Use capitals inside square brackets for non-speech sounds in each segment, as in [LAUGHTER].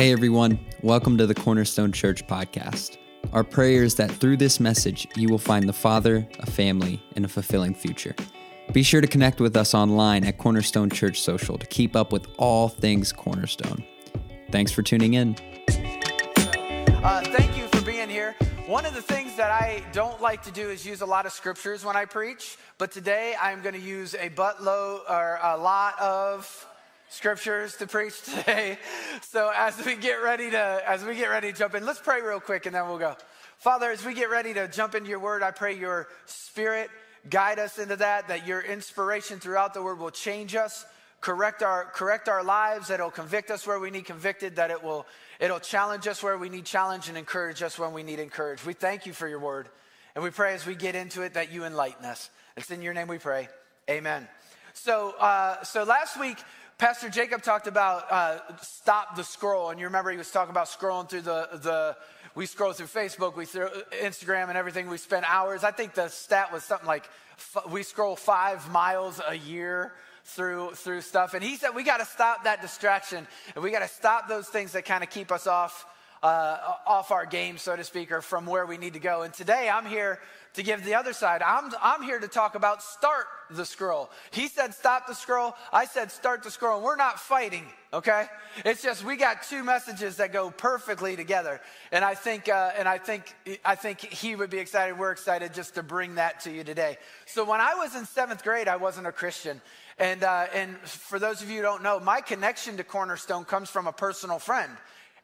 Hey everyone, welcome to the Cornerstone Church podcast. Our prayer is that through this message, you will find the Father, a family, and a fulfilling future. Be sure to connect with us online at Cornerstone Church Social to keep up with all things Cornerstone. Thanks for tuning in. Uh, thank you for being here. One of the things that I don't like to do is use a lot of scriptures when I preach, but today I'm going to use a buttload or a lot of scriptures to preach today. [LAUGHS] So as we get ready to as we get ready to jump in, let's pray real quick and then we'll go. Father, as we get ready to jump into your word, I pray your spirit guide us into that, that your inspiration throughout the word will change us, correct our correct our lives, that it'll convict us where we need convicted, that it will it'll challenge us where we need challenge and encourage us when we need encourage. We thank you for your word. And we pray as we get into it that you enlighten us. It's in your name we pray. Amen. So, uh, so last week Pastor Jacob talked about uh, stop the scroll, and you remember he was talking about scrolling through the the. We scroll through Facebook, we through Instagram, and everything. We spend hours. I think the stat was something like f- we scroll five miles a year through through stuff. And he said we got to stop that distraction, and we got to stop those things that kind of keep us off uh, off our game, so to speak, or from where we need to go. And today I'm here to give the other side. I'm, I'm here to talk about start the scroll. He said stop the scroll. I said start the scroll. And We're not fighting, okay? It's just we got two messages that go perfectly together. And I think, uh, and I think, I think he would be excited. We're excited just to bring that to you today. So when I was in seventh grade, I wasn't a Christian. And, uh, and for those of you who don't know, my connection to Cornerstone comes from a personal friend,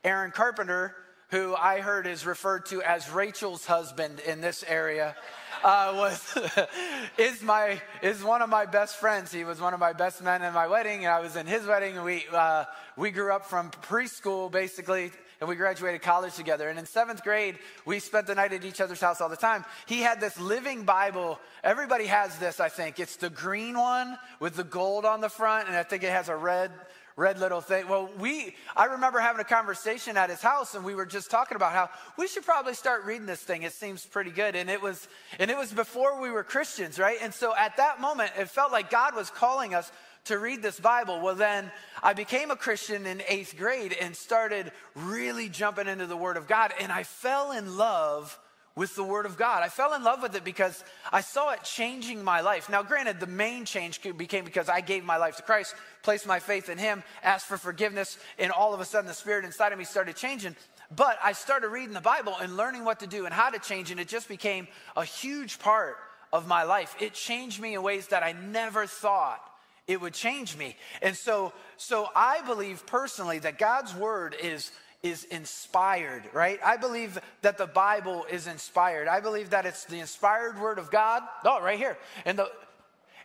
Aaron Carpenter who I heard is referred to as Rachel's husband in this area, uh, was [LAUGHS] is my is one of my best friends. He was one of my best men in my wedding, and I was in his wedding. We uh, we grew up from preschool basically. And we graduated college together. And in seventh grade, we spent the night at each other's house all the time. He had this living Bible. Everybody has this, I think. It's the green one with the gold on the front, and I think it has a red red little thing. Well, we, I remember having a conversation at his house and we were just talking about how we should probably start reading this thing. It seems pretty good. And it was, and it was before we were Christians, right? And so at that moment, it felt like God was calling us to read this Bible. Well, then I became a Christian in eighth grade and started really jumping into the Word of God. And I fell in love with the Word of God. I fell in love with it because I saw it changing my life. Now, granted, the main change became because I gave my life to Christ, placed my faith in Him, asked for forgiveness, and all of a sudden the Spirit inside of me started changing. But I started reading the Bible and learning what to do and how to change, and it just became a huge part of my life. It changed me in ways that I never thought it would change me. And so, so I believe personally that God's Word is is inspired, right? I believe that the Bible is inspired. I believe that it's the inspired word of God. Oh, right here. And the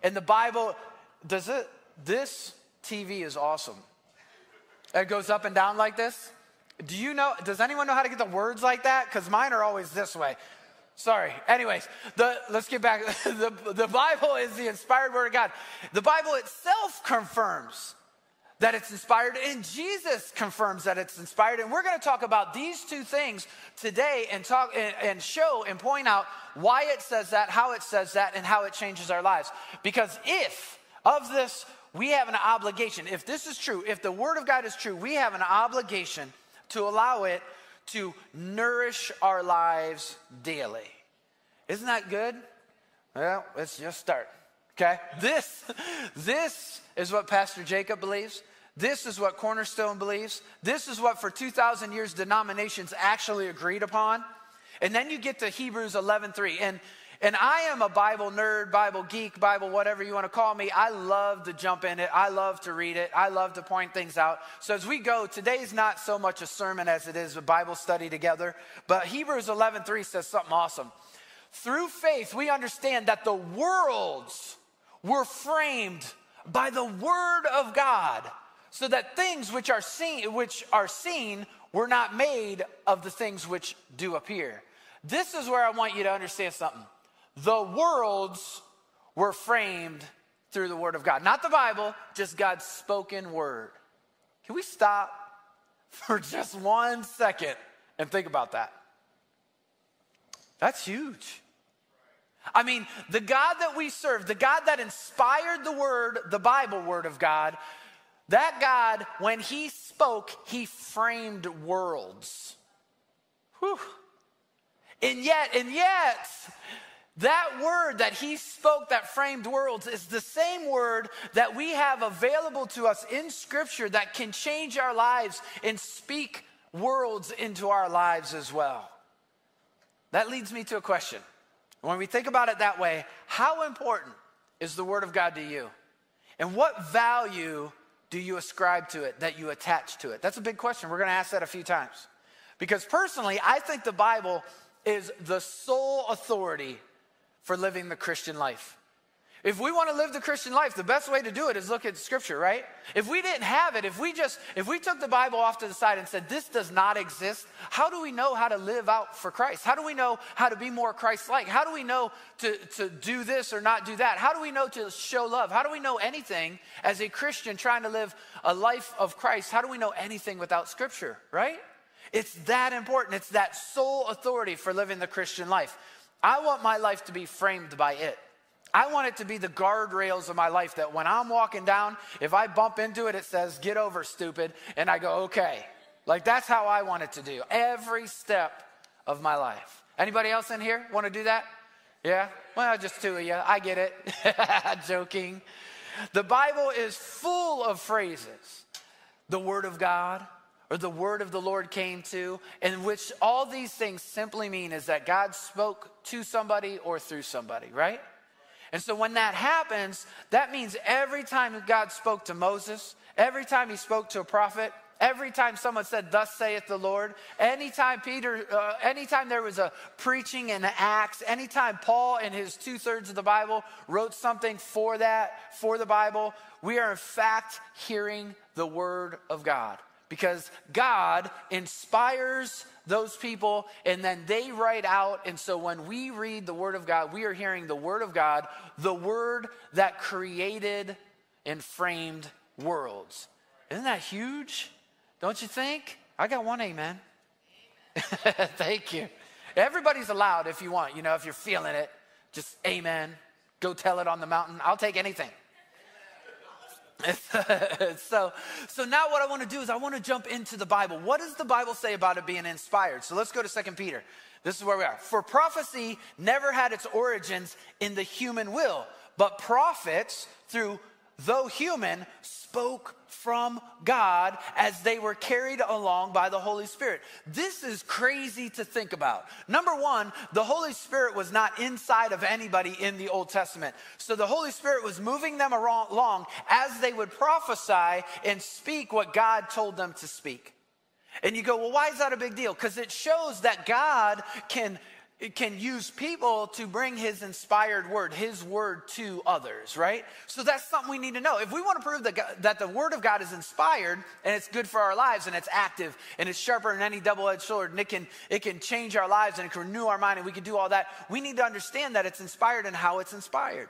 and the Bible does it this TV is awesome. It goes up and down like this. Do you know does anyone know how to get the words like that? Cuz mine are always this way. Sorry. Anyways, the, let's get back. [LAUGHS] the, the Bible is the inspired word of God. The Bible itself confirms that it's inspired, and Jesus confirms that it's inspired. And we're going to talk about these two things today and talk and, show and point out why it says that, how it says that, and how it changes our lives. Because if of this we have an obligation, if this is true, if the Word of God is true, we have an obligation to allow it to nourish our lives daily. Isn't that good? Well, let's just start. Okay? This, this is what Pastor Jacob believes. This is what Cornerstone believes. This is what for 2,000 years denominations actually agreed upon. And then you get to Hebrews 11:3. And, and I am a Bible nerd, Bible geek, Bible whatever you want to call me. I love to jump in it. I love to read it. I love to point things out. So as we go, today's not so much a sermon as it is a Bible study together. But Hebrews 11:3 says something awesome. Through faith, we understand that the worlds were framed by the word of God so that things which are seen which are seen were not made of the things which do appear. This is where I want you to understand something. The worlds were framed through the word of God. Not the Bible, just God's spoken word. Can we stop for [LAUGHS] just one second and think about that? That's huge. I mean, the God that we serve, the God that inspired the word, the Bible word of God, That God, when He spoke, He framed worlds. Whew. And yet, and yet, that word that he spoke that framed worlds is the same word that we have available to us in scripture that can change our lives and speak worlds into our lives as well. That leads me to a question. When we think about it that way, how important is the word of God to you? And what value do you ascribe to it that you attach to it? That's a big question. We're going to ask that a few times. Because personally, I think the Bible is the sole authority for living the Christian life. If we want to live the Christian life, the best way to do it is look at scripture, right? If we didn't have it, if we just if we took the Bible off to the side and said this does not exist, how do we know how to live out for Christ? How do we know how to be more Christ-like? How do we know to, to do this or not do that? How do we know to show love? How do we know anything as a Christian trying to live a life of Christ? How do we know anything without scripture, right? It's that important. It's that sole authority for living the Christian life. I want my life to be framed by it. I want it to be the guardrails of my life that when I'm walking down, if I bump into it, it says, get over, stupid. And I go, okay. Like that's how I want it to do every step of my life. Anybody else in here want to do that? Yeah? Well, just two of you. I get it. [LAUGHS] Joking. The Bible is full of phrases. The Word of God, or the word of the Lord came to, and which all these things simply mean is that God spoke to somebody or through somebody, right? And so when that happens, that means every time God spoke to Moses, every time he spoke to a prophet, every time someone said, Thus saith the Lord, anytime Peter, uh, anytime there was a preaching in Acts, anytime Paul in his two thirds of the Bible wrote something for that, for the Bible, we are in fact hearing the word of God. Because God inspires those people and then they write out. And so when we read the Word of God, we are hearing the Word of God, the Word that created and framed worlds. Isn't that huge? Don't you think? I got one amen. [LAUGHS] Thank you. Everybody's allowed if you want, you know, if you're feeling it, just amen. Go tell it on the mountain. I'll take anything. [LAUGHS] so, so now what I want to do is I want to jump into the Bible. What does the Bible say about it being inspired? So let's go to Second Peter. This is where we are. For prophecy never had its origins in the human will, but prophets through though human, spoke from God as they were carried along by the Holy Spirit. This is crazy to think about. Number one, the Holy Spirit was not inside of anybody in the Old Testament. So the Holy Spirit was moving them along as they would prophesy and speak what God told them to speak. And you go, well, why is that a big deal? Because it shows that God can can use people to bring his inspired word, his word to others, right? So that's something we need to know. If we want to prove that, God, that the word of God is inspired and it's good for our lives and it's active and it's sharper than any double-edged sword and it can, it can change our lives and it can renew our mind and we can do all that, we need to understand that it's inspired and how it's inspired.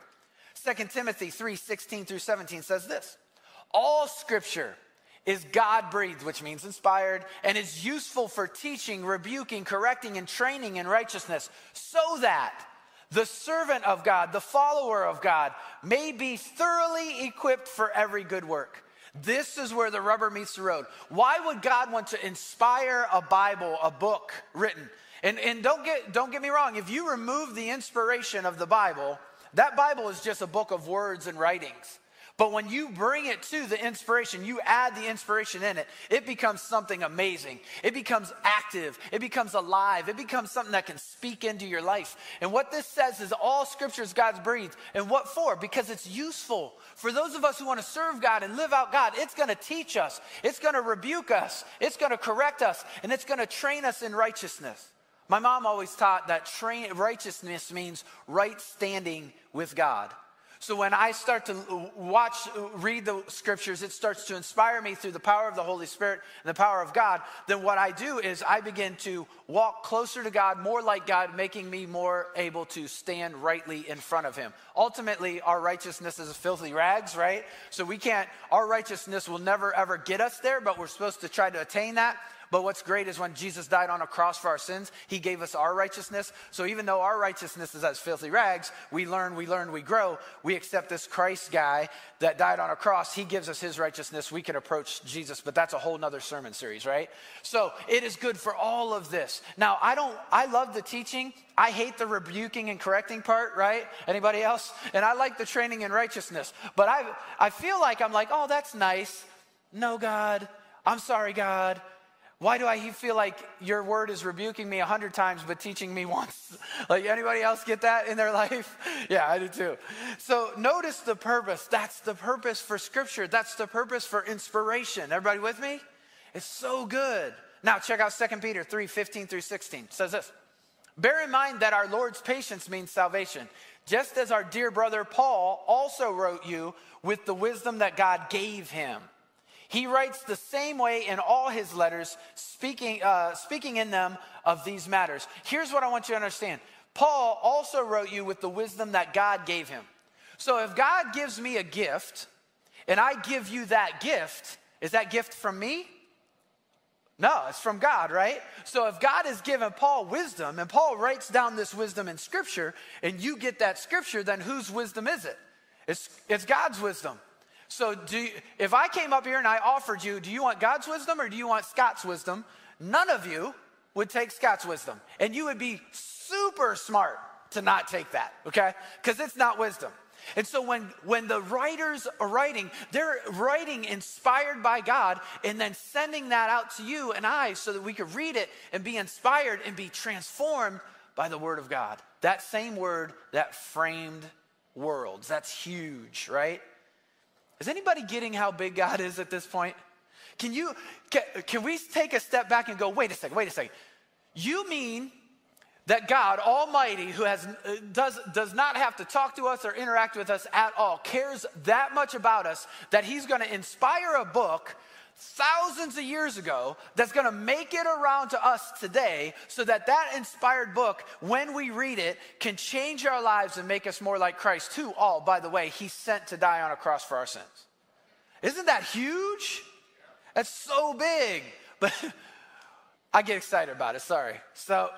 2 Timothy 3, 16 through 17 says this, all scripture is God breathed, which means inspired, and is useful for teaching, rebuking, correcting, and training in righteousness, so that the servant of God, the follower of God, may be thoroughly equipped for every good work. This is where the rubber meets the road. Why would God want to inspire a Bible, a book written? And, and don't, get, don't get me wrong, if you remove the inspiration of the Bible, that Bible is just a book of words and writings. But when you bring it to the inspiration, you add the inspiration in it, it becomes something amazing. It becomes active. It becomes alive. It becomes something that can speak into your life. And what this says is all scripture is God's breathed. And what for? Because it's useful. For those of us who want to serve God and live out God, it's going to teach us, it's going to rebuke us, it's going to correct us, and it's going to train us in righteousness. My mom always taught that righteousness means right standing with God. So when I start to watch, uh, read the scriptures, it starts to inspire me through the power of the Holy Spirit and the power of God. Then what I do is I begin to walk closer to God, more like God, making me more able to stand rightly in front of Him. Ultimately, our righteousness is filthy rags, right? So we can't, our righteousness will never ever get us there, but we're supposed to try to attain that. But what's great is when Jesus died on a cross for our sins, he gave us our righteousness. So even though our righteousness is as filthy rags, we learn, we learn, we grow. We accept this Christ guy that died on a cross. He gives us his righteousness. We can approach Jesus, but that's a whole nother sermon series, right? So it is good for all of this. Now, I don't, I love the teaching. I hate the rebuking and correcting part, right? Anybody else? And I like the training in righteousness. But I, I feel like I'm like, oh, that's nice. No, God. I'm sorry, God. Why do I feel like your word is rebuking me a hundred times but teaching me [LAUGHS] once? like anybody else get that in their [LAUGHS] life? yeah, I do too. So notice the purpose. That's the purpose for scripture. That's the purpose for inspiration. Everybody with me? It's so good. Now check out 2 Peter 3, 15 through 16. It says this. Bear in mind that our Lord's patience means salvation. Just as our dear brother Paul also wrote you with the wisdom that God gave him. He writes the same way in all his letters, speaking, uh, speaking in them of these matters. Here's what I want you to understand Paul also wrote you with the wisdom that God gave him. So if God gives me a gift and I give you that gift, is that gift from me? No, it's from God, right? So if God has given Paul wisdom and Paul writes down this wisdom in scripture and you get that scripture, then whose wisdom is it? It's, it's God's wisdom. So, you, if I came up here and I offered you, do you want God's wisdom or do you want Scott's wisdom? None of you would take Scott's wisdom. And you would be super smart to not take that, okay? Because it's not wisdom. And so when, when the writers are writing, they're writing inspired by God and then sending that out to you and I so that we could read it and be inspired and be transformed by the Word of God. That same Word that framed worlds. That's huge, right? Is anybody getting how big God is at this point? Can you can, can we take a step back and go, wait a second, wait a second. You mean that God Almighty, who has uh, does does not have to talk to us or interact with us at all, cares that much about us that He's going to inspire a book thousands of years ago that's going to make it around to us today so that that inspired book when we read it can change our lives and make us more like christ who all by the way he sent to die on a cross for our sins. Isn't that huge? That's so big. [LAUGHS] But i get excited about it sorry. So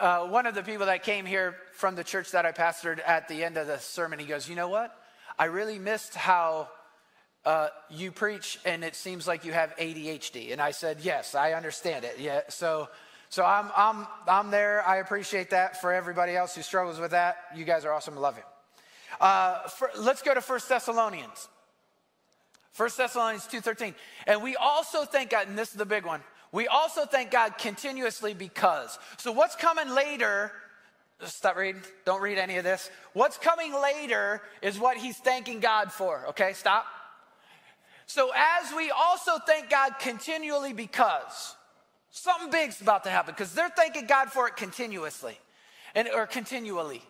uh, one of the people that came here from the church that i pastored at the end of the sermon he goes you know what? I really missed how uh, you preach and it seems like you have ADHD. And I said, yes, I understand it. Yeah. So, so I'm, I'm, I'm there. I appreciate that for everybody else who struggles with that. You guys are awesome. I love you. Uh, for, let's go to First Thessalonians. First Thessalonians 2.13. And we also thank God, and this is the big one, we also thank God continuously because. So what's coming later stop reading. Don't read any of this. What's coming later is what he's thanking God for. Okay, stop. So, as we also thank God continually because something big's about to happen, because they're thanking God for it continuously and or continually.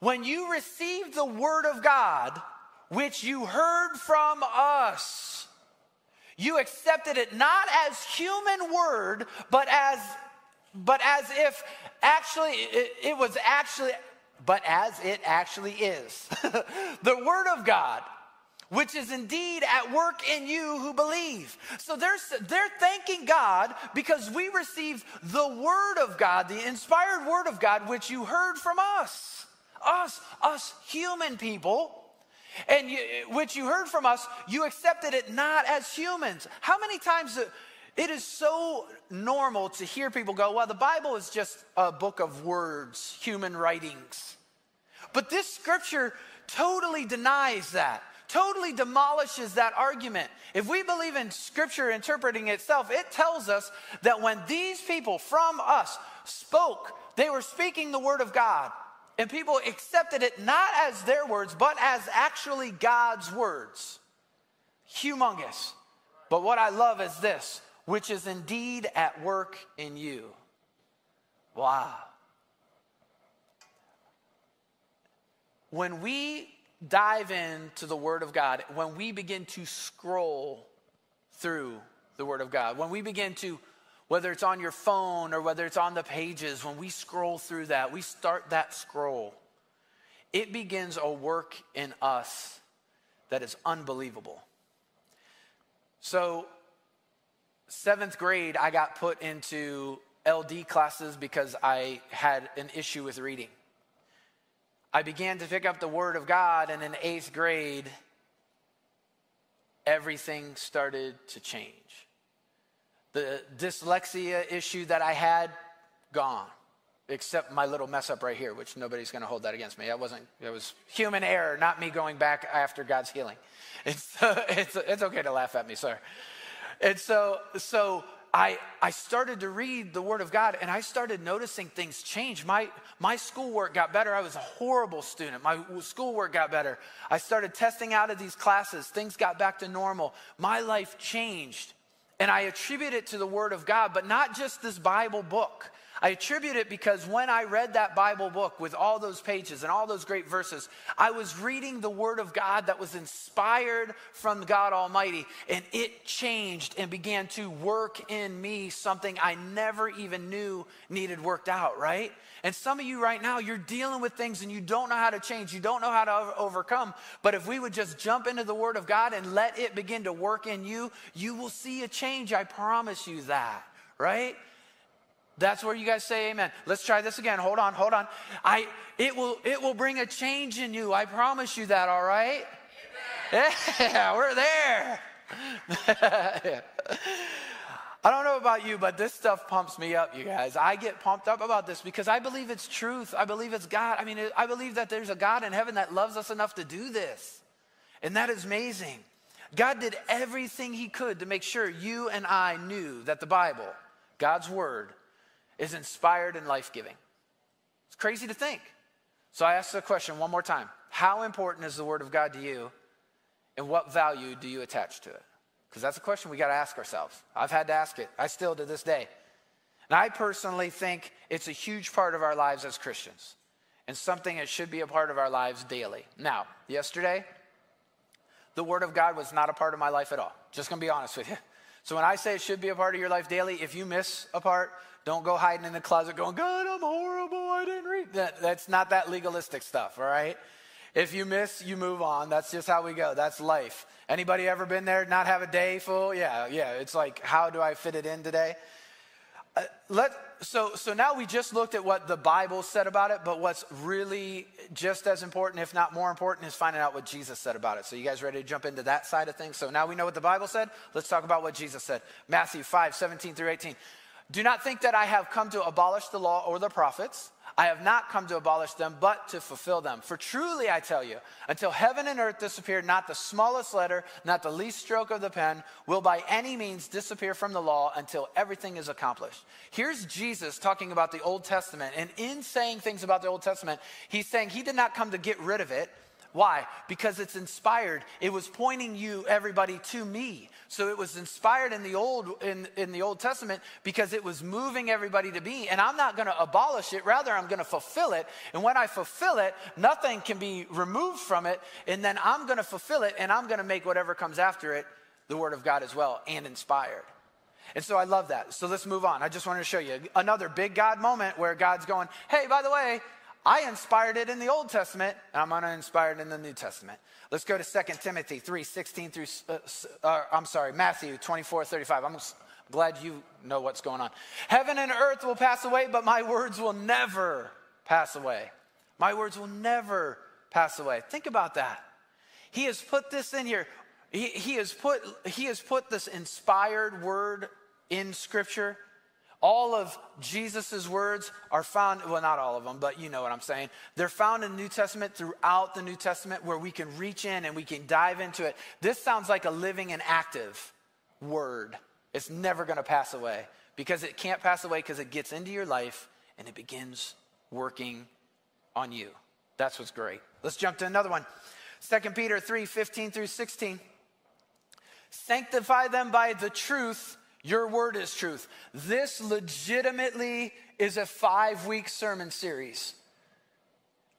When you received the word of God, which you heard from us, you accepted it not as human word, but as but as if actually it, it was actually but as it actually is. [LAUGHS] the word of God which is indeed at work in you who believe. So they're, they're thanking God because we received the Word of God, the inspired Word of God, which you heard from us. Us, us human people. And you, which you heard from us, you accepted it not as humans. How many times uh, it is so normal to hear people go, well, the Bible is just a book of words, human writings. But this scripture totally denies that totally demolishes that argument. If we believe in scripture interpreting itself, it tells us that when these people from us spoke, they were speaking the word of God. And people accepted it not as their words, but as actually God's words. Humongous. But what I love is this, which is indeed at work in you. Wow. When we dive into the Word of God, when we begin to scroll through the Word of God, when we begin to, whether it's on your phone or whether it's on the pages, when we scroll through that, we start that scroll, it begins a work in us that is unbelievable. So, seventh grade, I got put into LD classes because I had an issue with reading. I began to pick up the Word of God, and in eighth grade, everything started to change. The dyslexia issue that I had, gone. Except my little mess up right here, which nobody's going to hold that against me. That wasn't, it was human error, not me going back after God's healing. It's, [LAUGHS] it's, it's okay to laugh at me, sir. And so, so I, I started to read the Word of God and I started noticing things change. My, my schoolwork got better. I was a horrible student. My schoolwork got better. I started testing out of these classes. Things got back to normal. My life changed. And I attribute it to the Word of God, but not just this Bible book. I attribute it because when I read that Bible book with all those pages and all those great verses, I was reading the Word of God that was inspired from God Almighty, and it changed and began to work in me something I never even knew needed worked out, right? And some of you right now, you're dealing with things and you don't know how to change, you don't know how to overcome. But if we would just jump into the Word of God and let it begin to work in you, you will see a change. I promise you that, right? That's where you guys say amen. Let's try this again. Hold on, hold on. I it will it will bring a change in you. I promise you that, all right? Amen. Yeah, [LAUGHS] we're there. [LAUGHS] I don't know about you, but this stuff pumps me up, you guys. I get pumped up about this because I believe it's truth. I believe it's God. I mean, I believe that there's a God in heaven that loves us enough to do this. And that is amazing. God did everything he could to make sure you and I knew that the Bible, God's word, is inspired and life giving. It's crazy to think. So I ask the question one more time How important is the Word of God to you, and what value do you attach to it? Because that's a question we got to ask ourselves. I've had to ask it, I still to this day. And I personally think it's a huge part of our lives as Christians and something that should be a part of our lives daily. Now, yesterday, the Word of God was not a part of my life at all. Just gonna be honest with you. So when I say it should be a part of your life daily, if you miss a part, don't go hiding in the closet going, God, I'm horrible. I didn't read that. That's not that legalistic stuff, all right? If you miss, you move on. That's just how we go. That's life. Anybody ever been there, not have a day full? Yeah, yeah. It's like, how do I fit it in today? Uh, let, so, so now we just looked at what the Bible said about it, but what's really just as important, if not more important, is finding out what Jesus said about it. So, you guys ready to jump into that side of things? So, now we know what the Bible said. Let's talk about what Jesus said. Matthew 5 17 through 18. Do not think that I have come to abolish the law or the prophets. I have not come to abolish them, but to fulfill them. For truly I tell you, until heaven and earth disappear, not the smallest letter, not the least stroke of the pen will by any means disappear from the law until everything is accomplished. Here's Jesus talking about the Old Testament. And in saying things about the Old Testament, he's saying he did not come to get rid of it. Why? Because it's inspired. It was pointing you, everybody, to me. So it was inspired in the old in, in the Old Testament because it was moving everybody to be. And I'm not going to abolish it. Rather, I'm going to fulfill it. And when I fulfill it, nothing can be removed from it. And then I'm going to fulfill it, and I'm going to make whatever comes after it the Word of God as well and inspired. And so I love that. So let's move on. I just wanted to show you another big God moment where God's going, hey, by the way, I inspired it in the Old Testament, and I'm going to inspire it in the New Testament. Let's go to 2 Timothy 3 16 through, uh, uh, I'm sorry, Matthew 24 35. I'm glad you know what's going on. Heaven and earth will pass away, but my words will never pass away. My words will never pass away. Think about that. He has put this in here. He, he, has put, he has put this inspired word in Scripture all of Jesus' words are found, well, not all of them, but you know what I'm saying. They're found in the New Testament throughout the New Testament where we can reach in and we can dive into it. This sounds like a living and active word. It's never going to pass away because it can't pass away because it gets into your life and it begins working on you. That's what's great. Let's jump to another one. 2 Peter 3 15 through 16. Sanctify them by the truth your word is truth. This legitimately is a five week sermon series.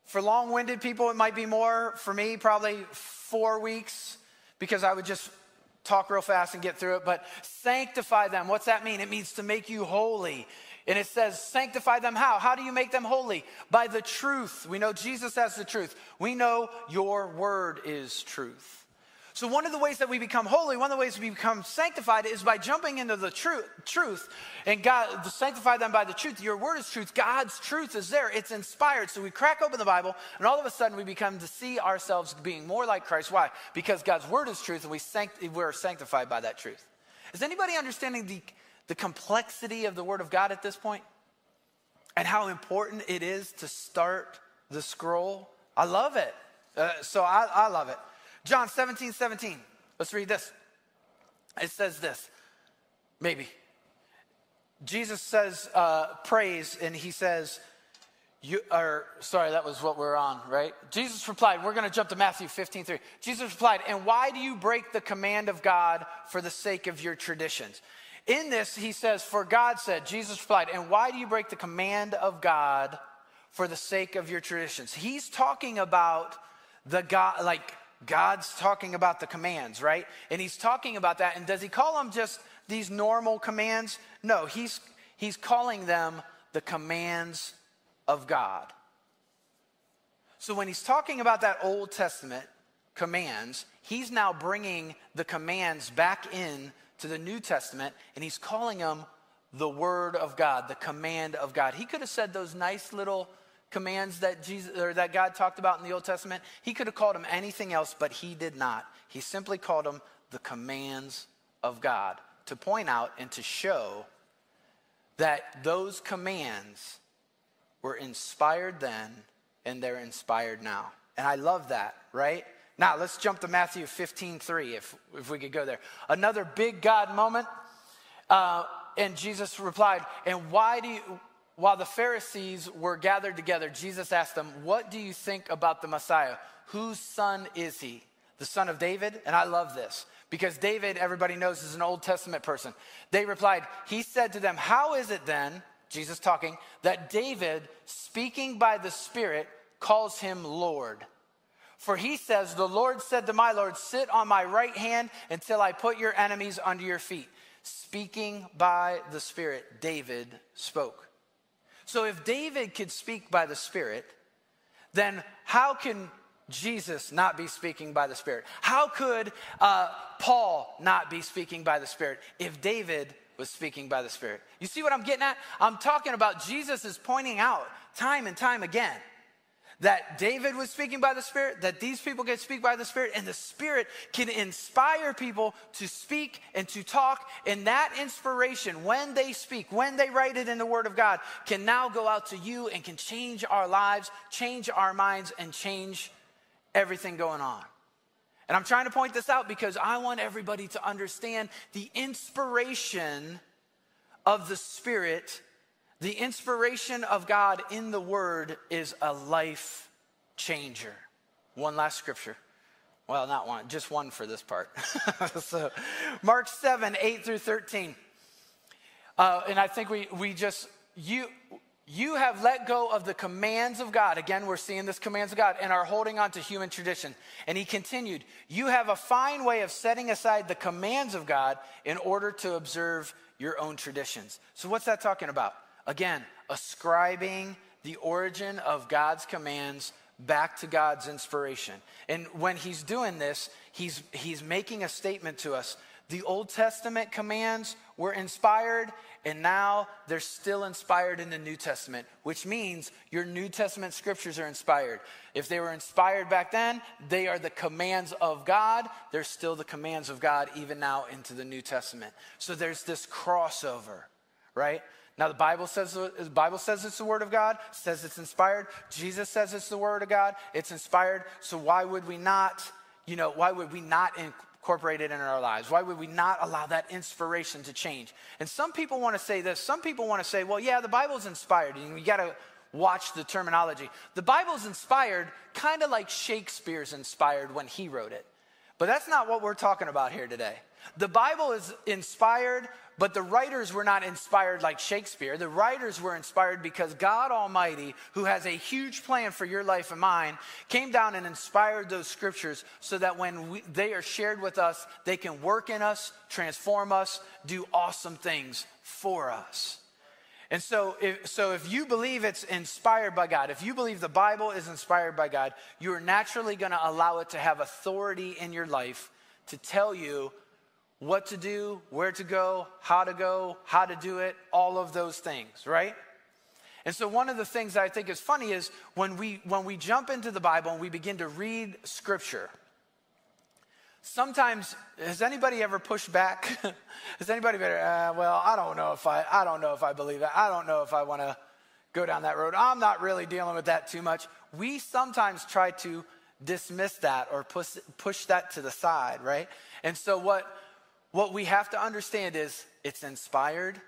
For long winded people, it might be more. For me, probably four weeks because I would just talk real fast and get through it. But sanctify them. What's that mean? It means to make you holy. And it says, sanctify them how? How do you make them holy? By the truth. We know Jesus has the truth. We know your word is truth. So, one of the ways that we become holy, one of the ways we become sanctified is by jumping into the truth. truth. And God, sanctify them by the truth. Your word is truth. God's truth is there. It's inspired. So, we crack open the Bible, and all of a sudden we become to see ourselves being more like Christ. Why? Because God's word is truth, and we sanct- we're sanctified by that truth. Is anybody understanding the, the complexity of the word of God at this point? And how important it is to start the scroll? I love it. Uh, so, I, I love it. John 17, 17. Let's read this. It says this, maybe. Jesus says, uh, praise, and he says, you are sorry, that was what we're on, right? Jesus replied, we're going to jump to Matthew 15, 3. Jesus replied, and why do you break the command of God for the sake of your traditions? In this, he says, for God said, Jesus replied, and why do you break the command of God for the sake of your traditions? He's talking about the God, like God's talking about the commands, right? And he's talking about that. And does he call them just these normal commands? No, he's, he's calling them the commands of God. So when he's talking about that Old Testament commands, he's now bringing the commands back in to the New Testament and he's calling them the Word of God, the command of God. He could have said those nice little commands that Jesus or that God talked about in the Old Testament, he could have called them anything else, but he did not. He simply called them the commands of God to point out and to show that those commands were inspired then and they're inspired now. And I love that, right? Now let's jump to Matthew 15, 3, if, if we could go there. Another big God moment. Uh, and Jesus replied, And why do you while the Pharisees were gathered together, Jesus asked them, What do you think about the Messiah? Whose son is he? The son of David? And I love this because David, everybody knows, is an Old Testament person. They replied, He said to them, How is it then, Jesus talking, that David, speaking by the Spirit, calls him Lord? For he says, The Lord said to my Lord, Sit on my right hand until I put your enemies under your feet. Speaking by the Spirit, David spoke. So if David could speak by the Spirit, then how can Jesus not be speaking by the Spirit? How could uh, Paul not be speaking by the Spirit if David was speaking by the Spirit? You see what I'm getting at? I'm talking about Jesus is pointing out time and time again that David was speaking by the Spirit, that these people can speak by the Spirit, and the Spirit can inspire people to speak and to talk. And that inspiration, when they speak, when they write it in the Word of God, can now go out to you and can change our lives, change our minds, and change everything going on. And I'm trying to point this out because I want everybody to understand the inspiration of the Spirit the inspiration of God in the Word is a life changer. One last scripture. Well, not one, just one for this part. [LAUGHS] so, Mark 7, 8 through 13. Uh, and I think we, we just, you, you have let go of the commands of God. Again, we're seeing this commands of God and are holding on to human tradition. And he continued, You have a fine way of setting aside the commands of God in order to observe your own traditions. So, what's that talking about? Again, ascribing the origin of God's commands back to God's inspiration. And when he's doing this, he's, he's making a statement to us. The Old Testament commands were inspired, and now they're still inspired in the New Testament, which means your New Testament scriptures are inspired. If they were inspired back then, they are the commands of God. They're still the commands of God even now into the New Testament. So there's this crossover, right? Now the Bible says the Bible says it's the word of God, says it's inspired. Jesus says it's the word of God, it's inspired. So why would we not, you know, why would we not incorporate it in our lives? Why would we not allow that inspiration to change? And some people want to say this. Some people want to say, well, yeah, the Bible's inspired, and you got to watch the terminology. The Bible's inspired, kind of like Shakespeare's inspired when he wrote it. But that's not what we're talking about here today. The Bible is inspired but the writers were not inspired like Shakespeare. The writers were inspired because God Almighty, who has a huge plan for your life and mine, came down and inspired those scriptures so that when we, they are shared with us, they can work in us, transform us, do awesome things for us. And so if, so if you believe it's inspired by God, if you believe the Bible is inspired by God, you are naturally going to allow it to have authority in your life to tell you what to do, where to go, how to go, how to do it, all of those things, right? And so one of the things I think is funny is when we when we jump into the Bible and we begin to read scripture, sometimes has anybody ever pushed back? [LAUGHS] Has anybody been uh, well i don't know if i i don't know if i believe that. I don't know if i want to go down that road. I'm not really dealing with that too much. We sometimes try to dismiss that or push, push that to the side right? And so what what we have to understand is it's inspired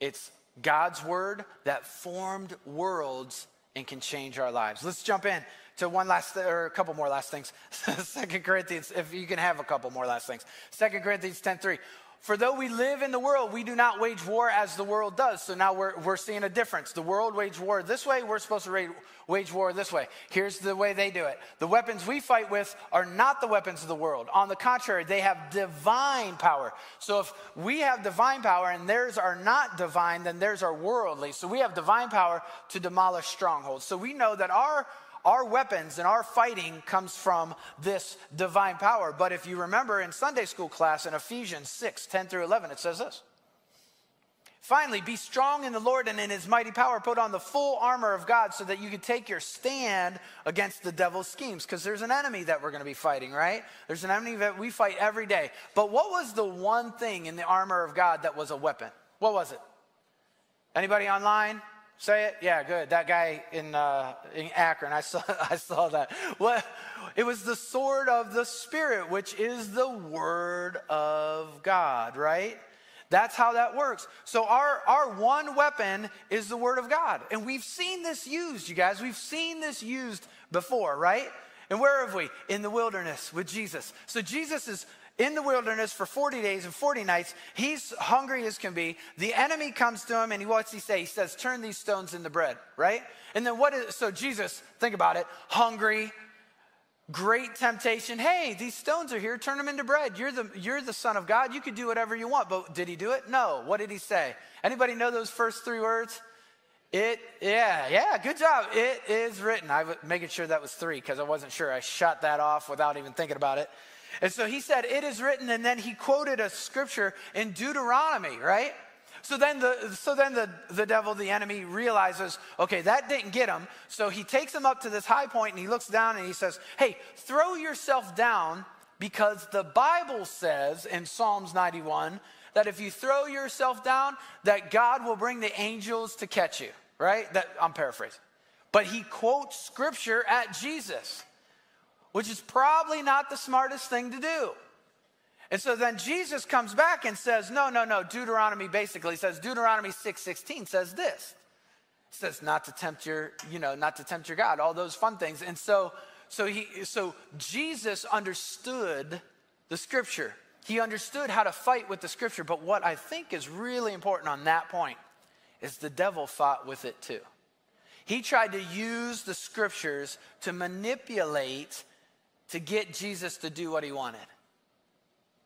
it's god's word that formed worlds and can change our lives. Let's jump in to one last, or a couple more last things. [LAUGHS] Second Corinthians, if you can have a couple more last things. Second Corinthians 10 3. For though we live in the world, we do not wage war as the world does. So now we're, we're seeing a difference. The world wage war this way, we're supposed to wage war this way. Here's the way they do it the weapons we fight with are not the weapons of the world. On the contrary, they have divine power. So if we have divine power and theirs are not divine, then theirs are worldly. So we have divine power to demolish strongholds. So we know that our our weapons and our fighting comes from this divine power. But if you remember in Sunday school class in Ephesians 6 10 through 11, it says this. Finally, be strong in the Lord and in his mighty power. Put on the full armor of God so that you can take your stand against the devil's schemes. Because there's an enemy that we're going to be fighting, right? There's an enemy that we fight every day. But what was the one thing in the armor of God that was a weapon? What was it? Anybody online? Say it? Yeah, good. That guy in, uh, in Akron, I saw, [LAUGHS] I saw that. What? It was the sword of the Spirit, which is the Word of God, right? That's how that works. So, our, our one weapon is the Word of God. And we've seen this used, you guys. We've seen this used before, right? And where have we? In the wilderness with Jesus. So, Jesus is in the wilderness for 40 days and 40 nights. He's hungry as can be. The enemy comes to him and he what's he say? He says, "Turn these stones into bread." Right? And then what is so Jesus? Think about it. Hungry, great temptation. Hey, these stones are here. Turn them into bread. You're the you're the son of God. You could do whatever you want. But did he do it? No. What did he say? Anybody know those first three words? It, yeah, yeah, good job. It is written. I was making sure that was three because I wasn't sure. I shot that off without even thinking about it. And so he said, It is written, and then he quoted a scripture in Deuteronomy, right? So then the so then the, the devil, the enemy, realizes, okay, that didn't get him. So he takes him up to this high point and he looks down and he says, Hey, throw yourself down because the Bible says in Psalms 91 that if you throw yourself down, that God will bring the angels to catch you. Right? That I'm paraphrasing. But he quotes scripture at Jesus which is probably not the smartest thing to do. And so then Jesus comes back and says, no, no, no, Deuteronomy basically says, Deuteronomy 6.16 says this. It says not to tempt your, you know, not to tempt your God, all those fun things. And so, so he, so Jesus understood the scripture. He understood how to fight with the scripture. But what I think is really important on that point is the devil fought with it too. He tried to use the scriptures to manipulate to get Jesus to do what he wanted.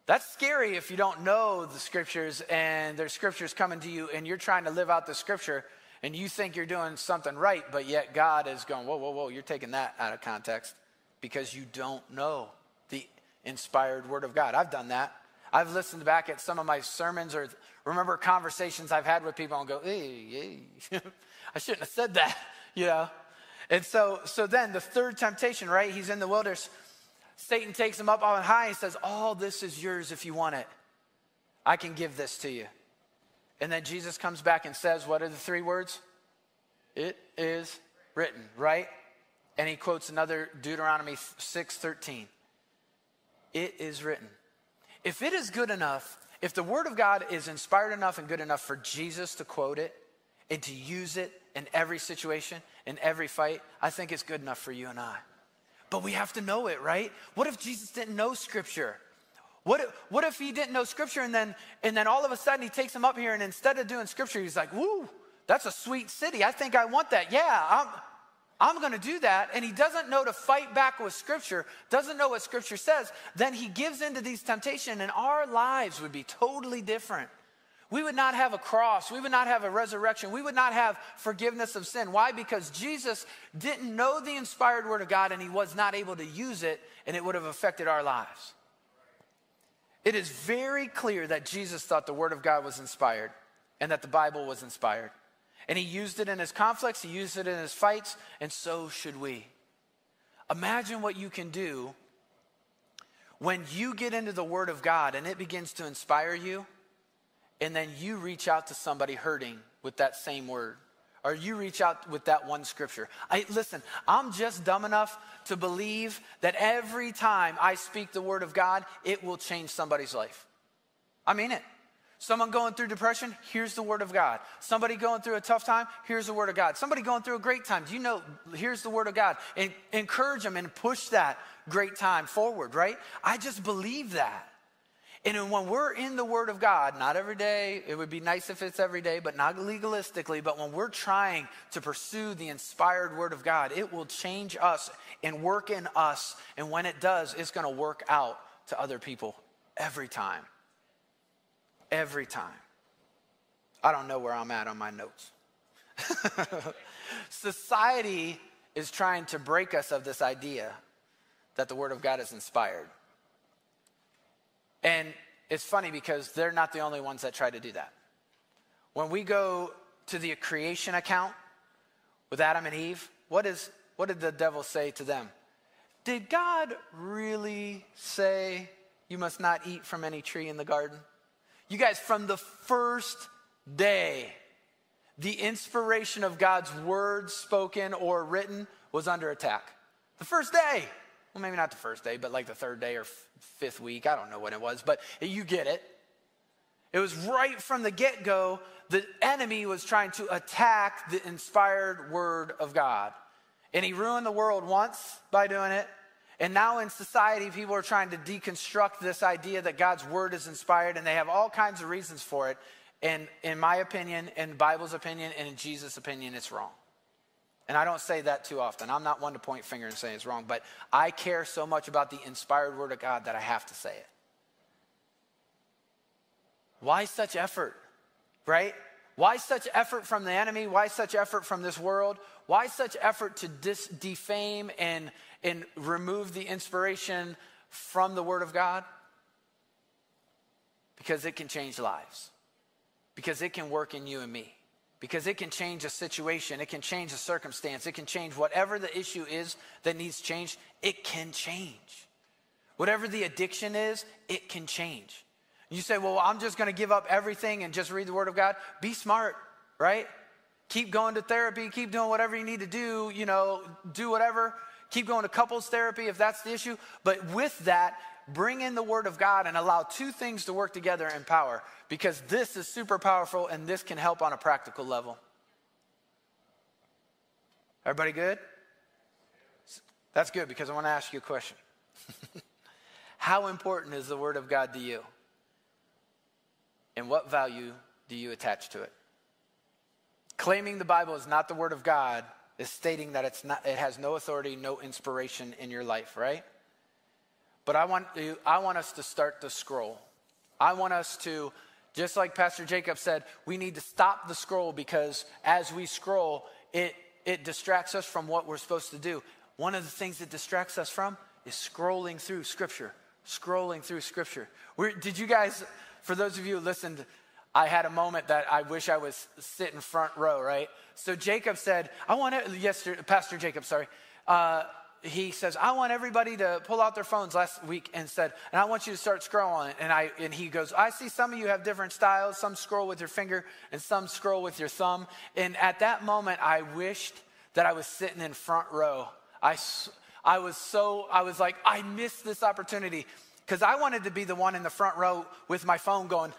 That's scary if you don't know the scriptures and there's scriptures coming to you and you're trying to live out the scripture and you think you're doing something right, but yet God is going, whoa, whoa, whoa, you're taking that out of context because you don't know the inspired word of God. I've done that. I've listened back at some of my sermons or remember conversations I've had with people and go, hey, hey. [LAUGHS] I shouldn't have said that, [LAUGHS] you know. And so, so then the third temptation, right? He's in the wilderness. Satan takes him up on high and says, All this is yours if you want it. I can give this to you. And then Jesus comes back and says, What are the three words? It is written, right? And he quotes another Deuteronomy 6 13. It is written. If it is good enough, if the word of God is inspired enough and good enough for Jesus to quote it and to use it in every situation, in every fight, I think it's good enough for you and I but we have to know it, right? What if Jesus didn't know scripture? What if, what if he didn't know scripture and then, and then all of a sudden he takes him up here and instead of doing scripture, he's like, woo, that's a sweet city. I think I want that. Yeah, I'm, I'm to do that. And he doesn't know to fight back with scripture, doesn't know what scripture says. Then he gives into these temptations and our lives would be totally different we would not have a cross. We would not have a resurrection. We would not have forgiveness of sin. Why? Because Jesus didn't know the inspired word of God and he was not able to use it, and it would have affected our lives. It is very clear that Jesus thought the Word of God was inspired and that the Bible was inspired. And he used it in his conflicts, he used it in his fights, and so should we. Imagine what you can do when you get into the Word of God and it begins to inspire you, and then you reach out to somebody hurting with that same word, or you reach out with that one scripture. I, listen, I'm just dumb enough to believe that every time I speak the Word of God, it will change somebody's life. I mean it. Someone going through depression, here's the word of God. Somebody going through a tough time, here's the word of God. Somebody going through a great time, do you know, here's the word of God. And encourage them and push that great time forward, right? I just believe that. And when we're in the Word of God, not every day, it would be nice if it's every day, but not legalistically, but when we're trying to pursue the inspired Word of God, it will change us and work in us. And when it does, it's going to work out to other people every time. Every time. I don't know where I'm at on my notes. [LAUGHS] Society is trying to break us of this idea that the Word of God is inspired. And it's funny because they're not the only ones that try to do that. When we go to the creation account with Adam and Eve, what, is, what did the devil say to them? Did God really say you must not eat from any tree in the garden? You guys, from the first day, the inspiration of God's word spoken or written was under attack. The first day. Well, maybe not the first day, but like the third day or f- fifth week. I don't know when it was, but you get it. It was right from the get go, the enemy was trying to attack the inspired word of God. And he ruined the world once by doing it. And now in society, people are trying to deconstruct this idea that God's word is inspired, and they have all kinds of reasons for it. And in my opinion, in Bible's opinion, and in Jesus' opinion, it's wrong. And I don't say that too often. I'm not one to point finger and say it's wrong, but I care so much about the inspired word of God that I have to say it. Why such effort? Right? Why such effort from the enemy? Why such effort from this world? Why such effort to dis- defame and, and remove the inspiration from the Word of God? Because it can change lives, because it can work in you and me because it can change a situation, it can change a circumstance, it can change whatever the issue is that needs change, it can change. Whatever the addiction is, it can change. You say, well, I'm just gonna give up everything and just read the Word of God. Be smart, right? Keep going to therapy, keep doing whatever you need to do, you know, do whatever. Keep going to couples therapy if that's the issue. But with that, bring in the Word of God and allow two things to work together in power because this is super powerful and this can help on a practical level. Everybody good? That's good because I want to ask you a question. [LAUGHS] How important is the Word of God to you? And what value do you attach to it? Claiming the Bible is not the Word of God is stating that it's not, it has no authority, no inspiration in your life, right? But I want, you, I want us to start the scroll. I want us to, just like Pastor Jacob said, we need to stop the scroll because as we scroll, it, it distracts us from what we're supposed to do. One of the things that distracts us from is scrolling through Scripture. Scrolling through Scripture. Did you guys, for those of you who listened, I had a moment that I wish I was sitting front row, right? So Jacob said, I want to, yesterday, Pastor Jacob, sorry, uh, he says, I want everybody to pull out their phones last week and said, and I want you to start scrolling. And I and he goes, I see some of you have different styles. Some scroll with your finger and some scroll with your thumb. And at that moment, I wished that I was sitting in front row. I, I was so, I was like, I missed this opportunity because I wanted to be the one in the front row with my phone going,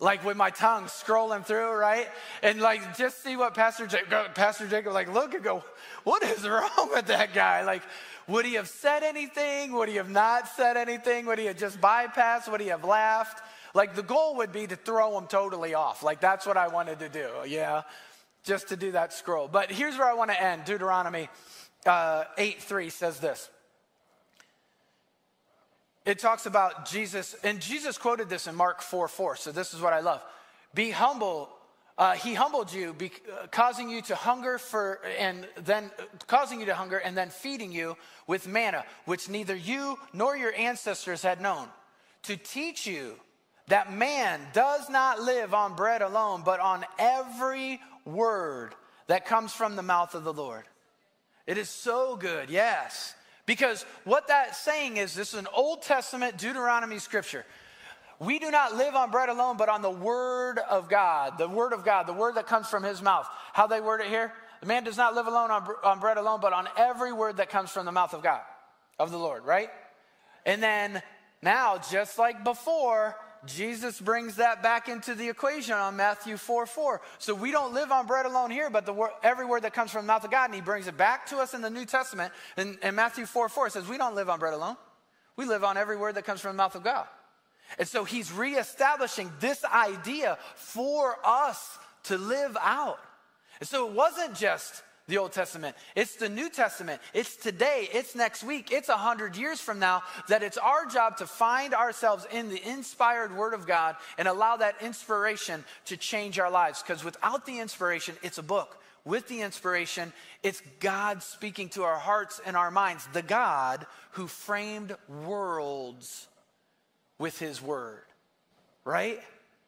like with my tongue scrolling through, right? And like just see what Pastor Jacob, Pastor Jacob like look and go, what is [LAUGHS] wrong with that guy? Like, would he have said anything? Would he have not said anything? Would he have just bypassed? Would he have laughed? Like the goal would be to throw him totally off. Like that's what I wanted to do, yeah, just to do that scroll. But here's where I want to end. Deuteronomy uh, 8 3 says this it talks about Jesus, and Jesus quoted this in Mark 4 4. So this is what I love. Be humble. Uh, he humbled you, be, uh, causing you to hunger for, and then uh, causing you to hunger, and then feeding you with manna, which neither you nor your ancestors had known, to teach you that man does not live on bread alone, but on every word that comes from the mouth of the Lord. It is so good, yes. Because what that's saying is this is an Old Testament Deuteronomy scripture. We do not live on bread alone, but on the word of God, the word of God, the word that comes from his mouth. How they word it here? The man does not live alone on, on bread alone, but on every word that comes from the mouth of God, of the Lord, right? And then now, just like before, Jesus brings that back into the equation on Matthew 4 4. So we don't live on bread alone here, but the word, every word that comes from the mouth of God, and he brings it back to us in the New Testament. And, and Matthew 4 4 says, We don't live on bread alone. We live on every word that comes from the mouth of God. And so he's reestablishing this idea for us to live out. And so it wasn't just the Old Testament. It's the New Testament. It's today. It's next week. It's a hundred years from now that it's our job to find ourselves in the inspired Word of God and allow that inspiration to change our lives. Because without the inspiration, it's a book. With the inspiration, it's God speaking to our hearts and our minds, the God who framed worlds with His Word. Right?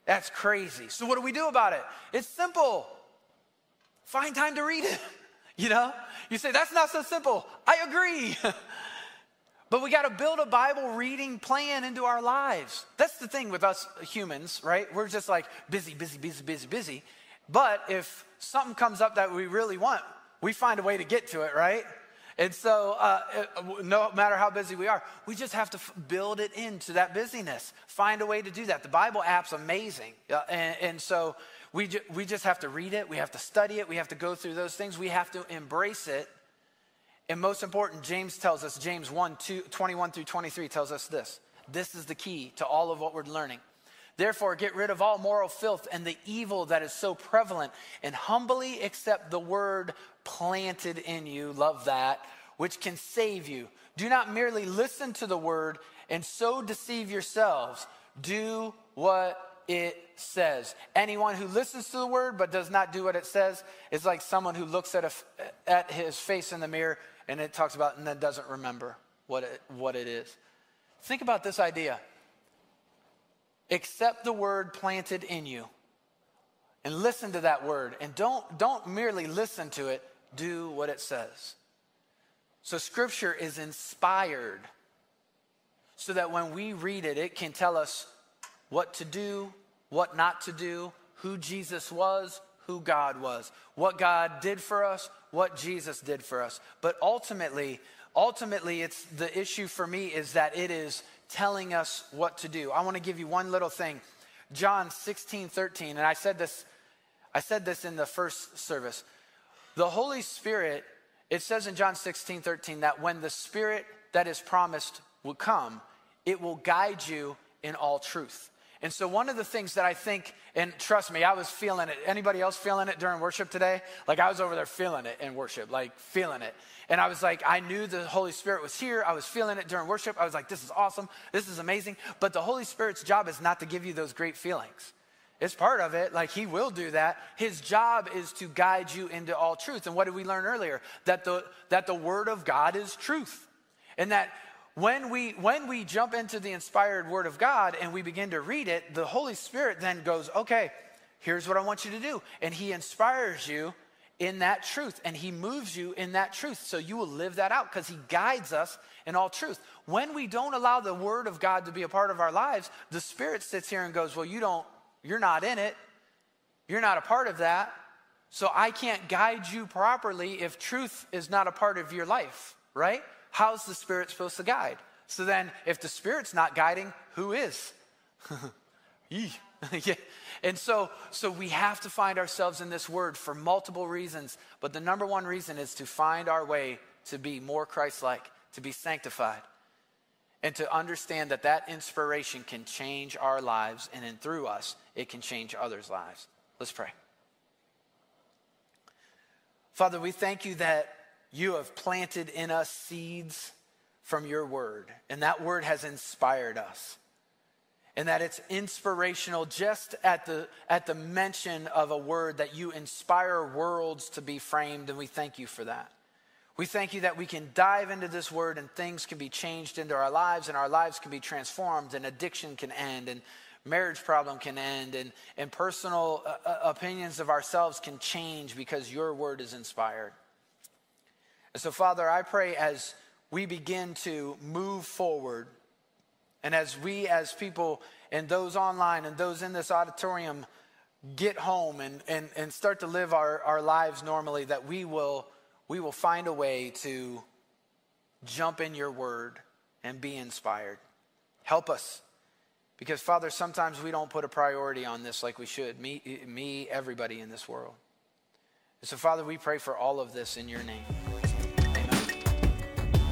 That's crazy. So, what do we do about it? It's simple. Find time to read it. [LAUGHS] You know? You say, that's not so simple. I agree. [LAUGHS] but we got to build a Bible reading plan into our lives. That's the thing with us humans, right? We're just like busy, busy, busy, busy, busy. But if something comes up that we really want, we find a way to get to it, right? And so, uh, no matter how busy we are, we just have to f- build it into that busyness. Find a way to do that. The Bible app's amazing. Uh, and, and so, we, ju- we just have to read it, we have to study it, we have to go through those things, we have to embrace it. And most important, James tells us, James 1 2, 21 through 23 tells us this. This is the key to all of what we're learning. Therefore, get rid of all moral filth and the evil that is so prevalent, and humbly accept the word planted in you, love that, which can save you. Do not merely listen to the word and so deceive yourselves. Do what it says. Anyone who listens to the word but does not do what it says is like someone who looks at, a, at his face in the mirror and it talks about and then doesn't remember what it, what it is. Think about this idea. Accept the word planted in you and listen to that word and don't, don't merely listen to it, do what it says. So scripture is inspired so that when we read it, it can tell us what to do, what not to do, who Jesus was, who God was, what God did for us, what Jesus did for us. But ultimately, ultimately it's the issue for me is that it is telling us what to do. I want to give you one little thing. John 16, 13, and I said this, I said this in the first service. The Holy Spirit, it says in John 16, 13, that when the Spirit that is promised will come, it will guide you in all truth. And so one of the things that I think, and trust me, I was feeling it. Anybody else feeling it during worship today? Like I was over there feeling it in worship, like feeling it. And I was like, I knew the Holy Spirit was here. I was feeling it during worship. I was like, this is awesome. This is amazing. But the Holy Spirit's job is not to give you those great feelings. It's part of it. Like he will do that. His job is to guide you into all truth. And what did we learn earlier? That the, that the word of God is truth. And that when we when we jump into the inspired word of god and we begin to read it the holy spirit then goes okay here's what i want you to do. And he inspires you in that truth and he moves you in that truth. So you will live that out because he guides us in all truth. When we don't allow the word of god to be a part of our lives the spirit sits here and goes well you don't you're not in it. You're not a part of that. So i can't guide you properly if truth is not a part of your life right how's the Spirit supposed to guide? So then, if the Spirit's not guiding, who is? [LAUGHS] [LAUGHS] yeah. And so, so we have to find ourselves in this word for multiple reasons. But the number one reason is to find our way to be more Christ like, to be sanctified, and to understand that that inspiration can change our lives, and then through us, it can change others' lives. Let's pray. Father, we thank you that you have planted in us seeds from your word, and that word has inspired us. And that it's inspirational just at the, at the mention of a word that you inspire worlds to be framed, and we thank you for that. We thank you that we can dive into this word and things can be changed into our lives and our lives can be transformed and addiction can end and marriage problem can end and, and personal uh, uh opinions of ourselves can change because your word is inspired. And so, Father, I pray as we begin to move forward and as we, as people and those online and those in this auditorium, get home and, and, and start to live our, our lives normally, that we will we will find a way to jump in your word and be inspired. Help us. Because, Father, sometimes we don't put a priority on this like we should. Me, me everybody in this world. And so, Father, we pray for all of this in your name.